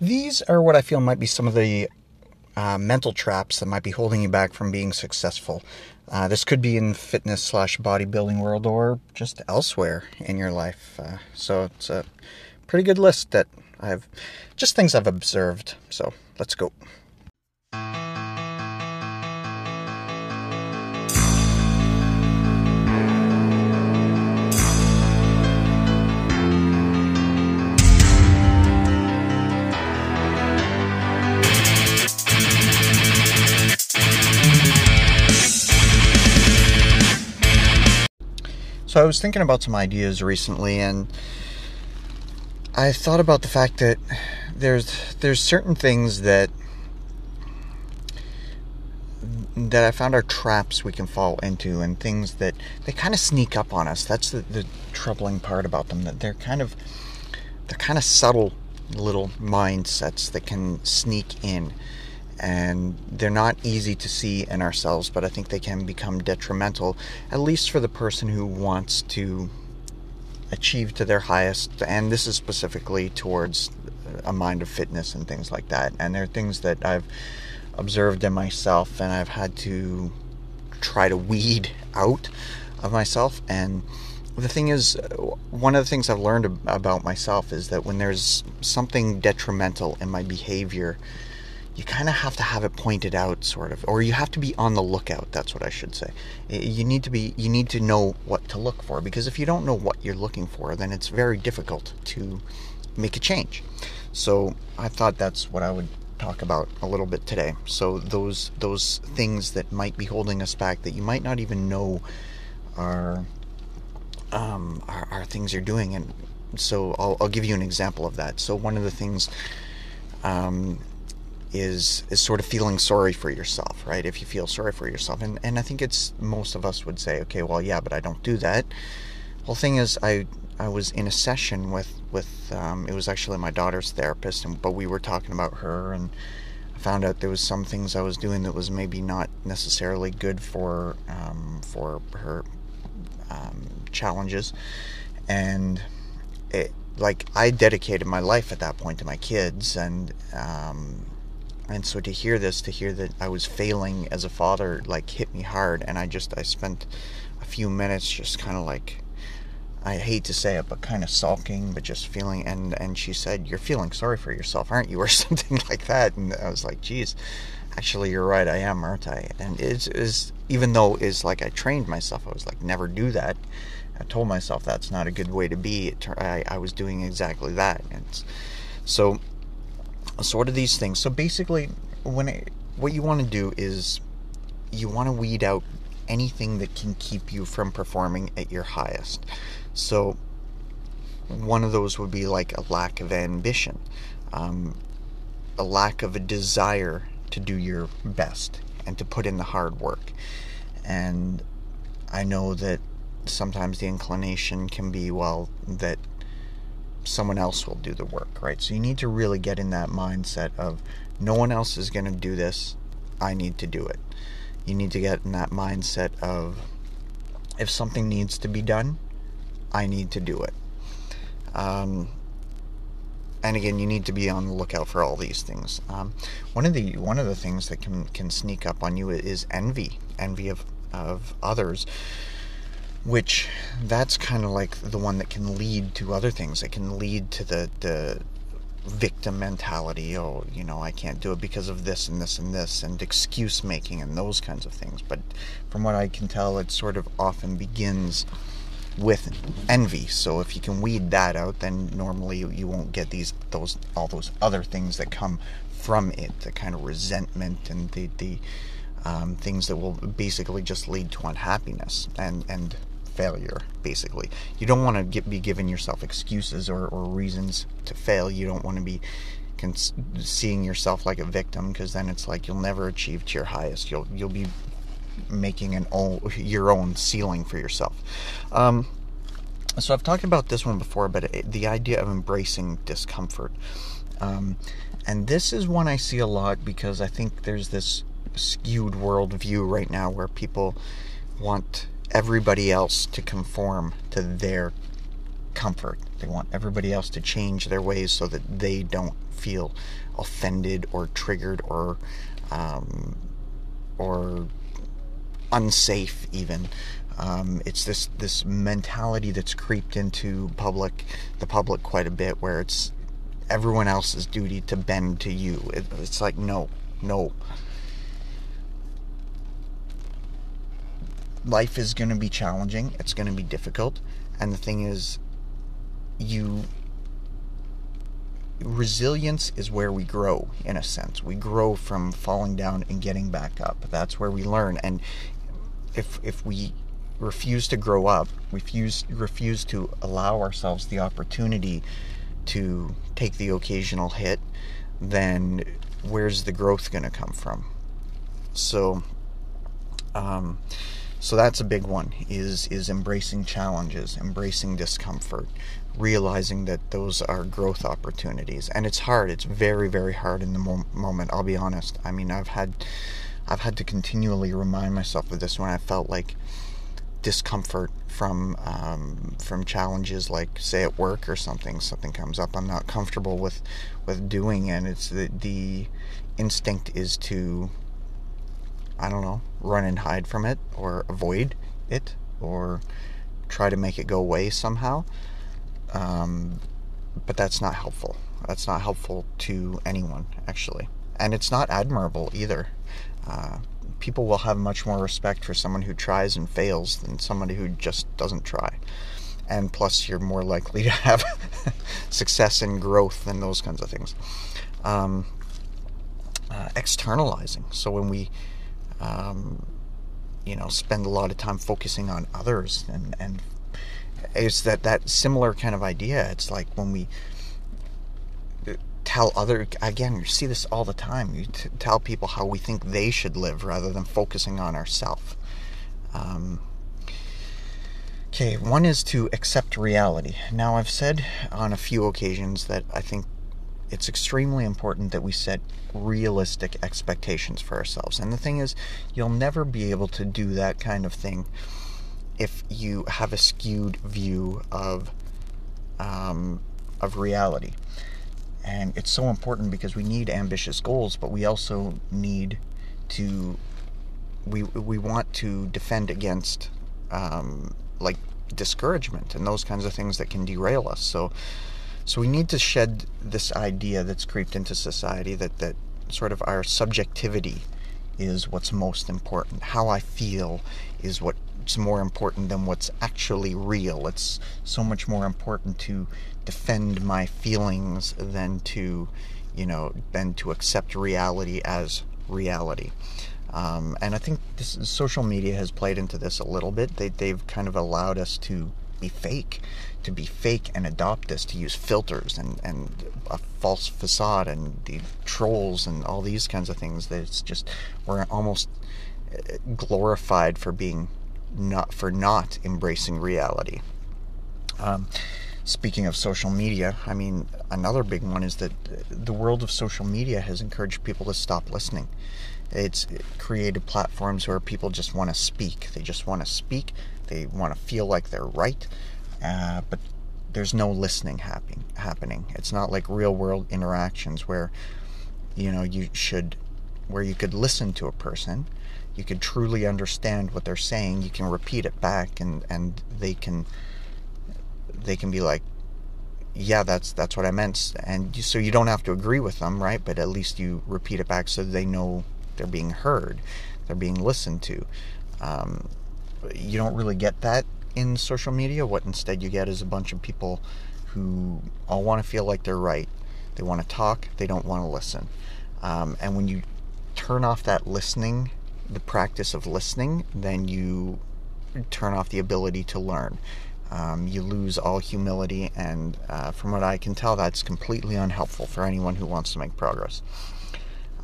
These are what I feel might be some of the uh, mental traps that might be holding you back from being successful. Uh, this could be in fitness slash bodybuilding world or just elsewhere in your life. Uh, so it's a pretty good list that I've just things I've observed. So let's go. So I was thinking about some ideas recently, and I thought about the fact that there's there's certain things that that I found are traps we can fall into, and things that they kind of sneak up on us. That's the, the troubling part about them. That they're kind of they're kind of subtle little mindsets that can sneak in and they're not easy to see in ourselves, but I think they can become detrimental, at least for the person who wants to achieve to their highest. And this is specifically towards a mind of fitness and things like that. And there are things that I've observed in myself, and I've had to try to weed out of myself. And the thing is, one of the things I've learned about myself is that when there's something detrimental in my behavior, you kind of have to have it pointed out sort of or you have to be on the lookout that's what i should say. You need to be you need to know what to look for because if you don't know what you're looking for then it's very difficult to make a change. So i thought that's what i would talk about a little bit today. So those those things that might be holding us back that you might not even know are um, are, are things you're doing and so I'll, I'll give you an example of that. So one of the things um, is is sort of feeling sorry for yourself, right? If you feel sorry for yourself, and and I think it's most of us would say, okay, well, yeah, but I don't do that. Well, thing is, I I was in a session with with um, it was actually my daughter's therapist, and but we were talking about her, and I found out there was some things I was doing that was maybe not necessarily good for um, for her um, challenges, and it like I dedicated my life at that point to my kids, and um, and so to hear this to hear that i was failing as a father like hit me hard. And i just i spent a few minutes just kind of like i hate to say it but kind of sulking but just feeling and and she said you're feeling sorry for yourself aren't you? or something like that. And i was like geez actually you're right i am aren't i? And it is even though is like i trained myself i was like never do that. I told myself that's not a good way to be. I, I was doing exactly that. And so so of these things? So basically, when it, what you want to do is you want to weed out anything that can keep you from performing at your highest. So one of those would be like a lack of ambition, um, a lack of a desire to do your best and to put in the hard work. And I know that sometimes the inclination can be, well, that someone else will do the work, right? So you need to really get in that mindset of no one else is going to do this. I need to do it. You need to get in that mindset of if something needs to be done, I need to do it. Um, and again, you need to be on the lookout for all these things. Um, one of the one of the things that can can sneak up on you is envy, envy of of others which that's kind of like the one that can lead to other things. It can lead to the the victim mentality. Oh, you know, I can't do it because of this and this and this, and excuse making and those kinds of things. But from what I can tell, it sort of often begins with envy. So if you can weed that out, then normally you, won't get these those all those other things that come from it, the kind of resentment and the the um, things that will basically just lead to unhappiness and and failure, basically. You don't want to get, be giving yourself excuses or, or reasons to fail. You don't want to be cons- seeing yourself like a victim because then it's like you'll never achieve to your highest. You'll you'll be making an your own ceiling for yourself. Um, so I've talked about this one before, but it, the idea of embracing discomfort. Um, and this is one I see a lot because I think there's this skewed worldview right now where people want everybody else to conform to their comfort, They want everybody else to change their ways so that they don't feel offended or triggered or um, or unsafe even. Um, it's this this mentality that's creeped into public the public quite a bit where it's everyone else's duty to bend to you. It, it's like no, no. Life is going to be challenging. It's going to be difficult, and the thing is, you resilience is where we grow in a sense we grow from falling down and getting back up that's where we learn and if if we refuse to grow up refuse refuse to allow ourselves the opportunity to take the occasional hit then where's the growth going to come from so um, so that's a big one is is embracing challenges embracing discomfort realizing that those are growth opportunities. And it's hard it's very very hard in the mo- moment i'll be honest. I mean i've had i've had to continually remind myself of this when i felt like discomfort from um, from challenges like say at work or something something comes up i'm not comfortable with with doing and it's the the instinct is to i don't know run and hide from it or avoid it or try to make it go away somehow um, but that's not helpful. That's not helpful to anyone, actually. And it's not admirable either. Uh, people will have much more respect for someone who tries and fails than somebody who just doesn't try. And plus, you're more likely to have success and growth and those kinds of things. Um, uh, externalizing. So when we, um, you know, spend a lot of time focusing on others and, and it's that that similar kind of idea. It's like when we tell other again you see this all the time. You t- tell people how we think they should live rather than focusing on ourselves um, okay one is to accept reality. Now i've said on a few occasions that i think it's extremely important that we set realistic expectations for ourselves and the thing is you'll never be able to do that kind of thing if you have a skewed view of um, of reality. And it's so important because we need ambitious goals, but we also need to we we want to defend against um, like discouragement and those kinds of things that can derail us. So so we need to shed this idea that's creeped into society that that sort of our subjectivity is what's most important. How I feel is what's more important than what's actually real. It's so much more important to defend my feelings than to, you know, than to accept reality as reality. Um, and I think this, social media has played into this a little bit. They, they've kind of allowed us to be fake, to be fake and adopt this, to use filters and, and a false facade and the trolls and all these kinds of things. That it's just, we're almost uh, glorified for being not for not embracing reality. Um, speaking of social media, I mean, another big one is that the world of social media has encouraged people to stop listening. It's created platforms where people just want to speak. They just want to speak. They want to feel like they're right, uh, but there's no listening happening. Happening. It's not like real world interactions where, you know, you should, where you could listen to a person you can truly understand what they're saying you can repeat it back and and they can they can be like yeah that's that's what i meant and you, so you don't have to agree with them right but at least you repeat it back so they know they're being heard they're being listened to um, you don't really get that in social media what instead you get is a bunch of people who all want to feel like they're right they want to talk they don't want to listen um, and when you turn off that listening the practice of listening, then you turn off the ability to learn. Um, you lose all humility, and uh, from what I can tell, that's completely unhelpful for anyone who wants to make progress.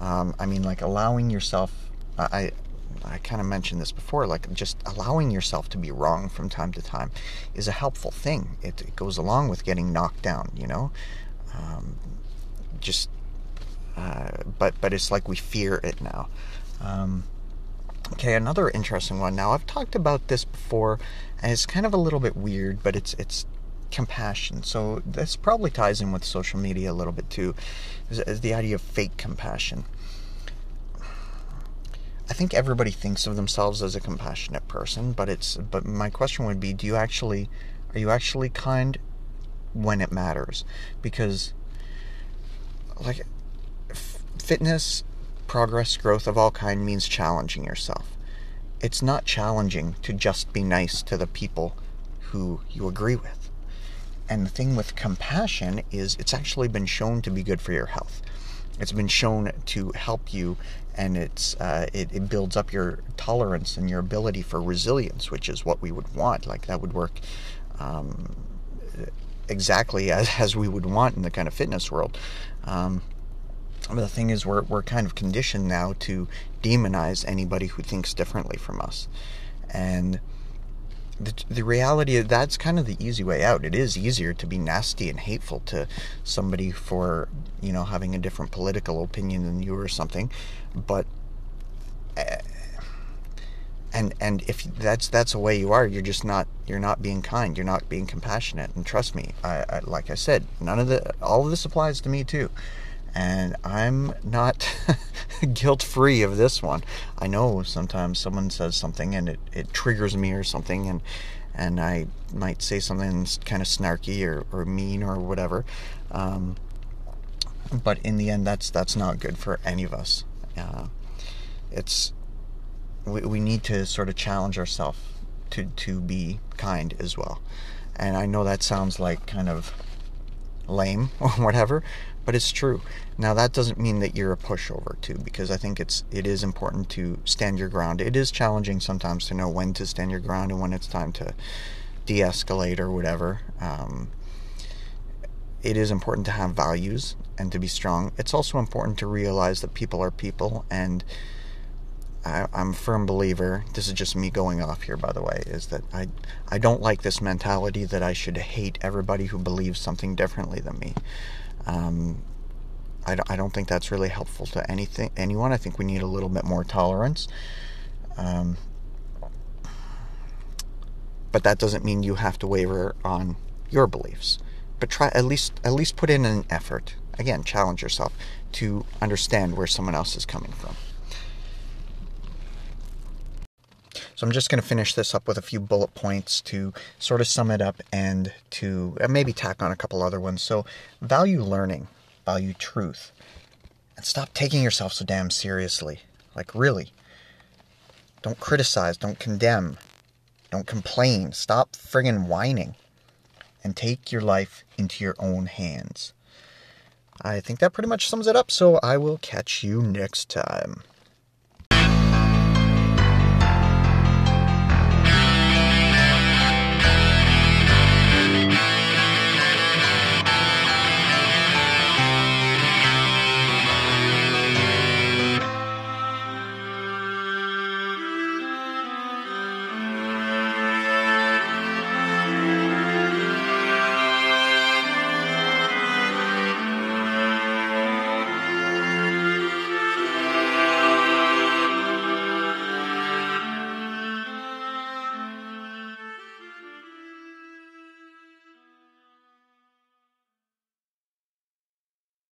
Um, I mean, like allowing yourself, I, I kind of mentioned this before, like just allowing yourself to be wrong from time to time is a helpful thing. It, it goes along with getting knocked down, you know. Um, just, uh, but but it's like we fear it now. Um, Okay, another interesting one. Now I've talked about this before, and it's kind of a little bit weird, but it's it's compassion. So this probably ties in with social media a little bit too, is, the idea of fake compassion. I think everybody thinks of themselves as a compassionate person, but it's but my question would be, do you actually are you actually kind when it matters? Because like f- fitness, progress, growth of all kind means challenging yourself. It's not challenging to just be nice to the people who you agree with. And the thing with compassion is it's actually been shown to be good for your health. It's been shown to help you, and it's uh, it, it builds up your tolerance and your ability for resilience, which is what we would want. Like that would work um, exactly as, as we would want in the kind of fitness world. Um, but the thing is, we're, we're kind of conditioned now to demonize anybody who thinks differently from us. And the, the reality is that's kind of the easy way out. It is easier to be nasty and hateful to somebody for, you know, having a different political opinion than you or something. But. Uh, and and if that's that's the way you are you're just not you're not being kind you're not being compassionate and trust me I, I like i said none of the all of this applies to me too and i'm not guilt free of this one i know sometimes someone says something and it, it triggers me or something and and i might say something kind of snarky or, or mean or whatever um, but in the end that's that's not good for any of us uh, it's we, we need to sort of challenge ourselves to, to be kind as well. And I know that sounds like kind of lame or whatever, but it's true. Now that doesn't mean that you're a pushover too, because I think it's it is important to stand your ground. It is challenging sometimes to know when to stand your ground and when it's time to de-escalate or whatever. Um, it is important to have values and to be strong. It's also important to realize that people are people and I, am a firm believer. This is just me going off here, by the way. Is that I I don't like this mentality that I should hate everybody who believes something differently than me. Um, I, I don't think that's really helpful to anything anyone. I think we need a little bit more tolerance. Um, but that doesn't mean you have to waver on your beliefs. But try at least at least put in an effort. Again, challenge yourself to understand where someone else is coming from. I'm just going to finish this up with a few bullet points to sort of sum it up and to uh, maybe tack on a couple other ones. So value learning, value truth, and stop taking yourself so damn seriously. Like, really. Don't criticize, don't condemn, don't complain. Stop friggin' whining and take your life into your own hands. I think that pretty much sums it up, so I will catch you next time.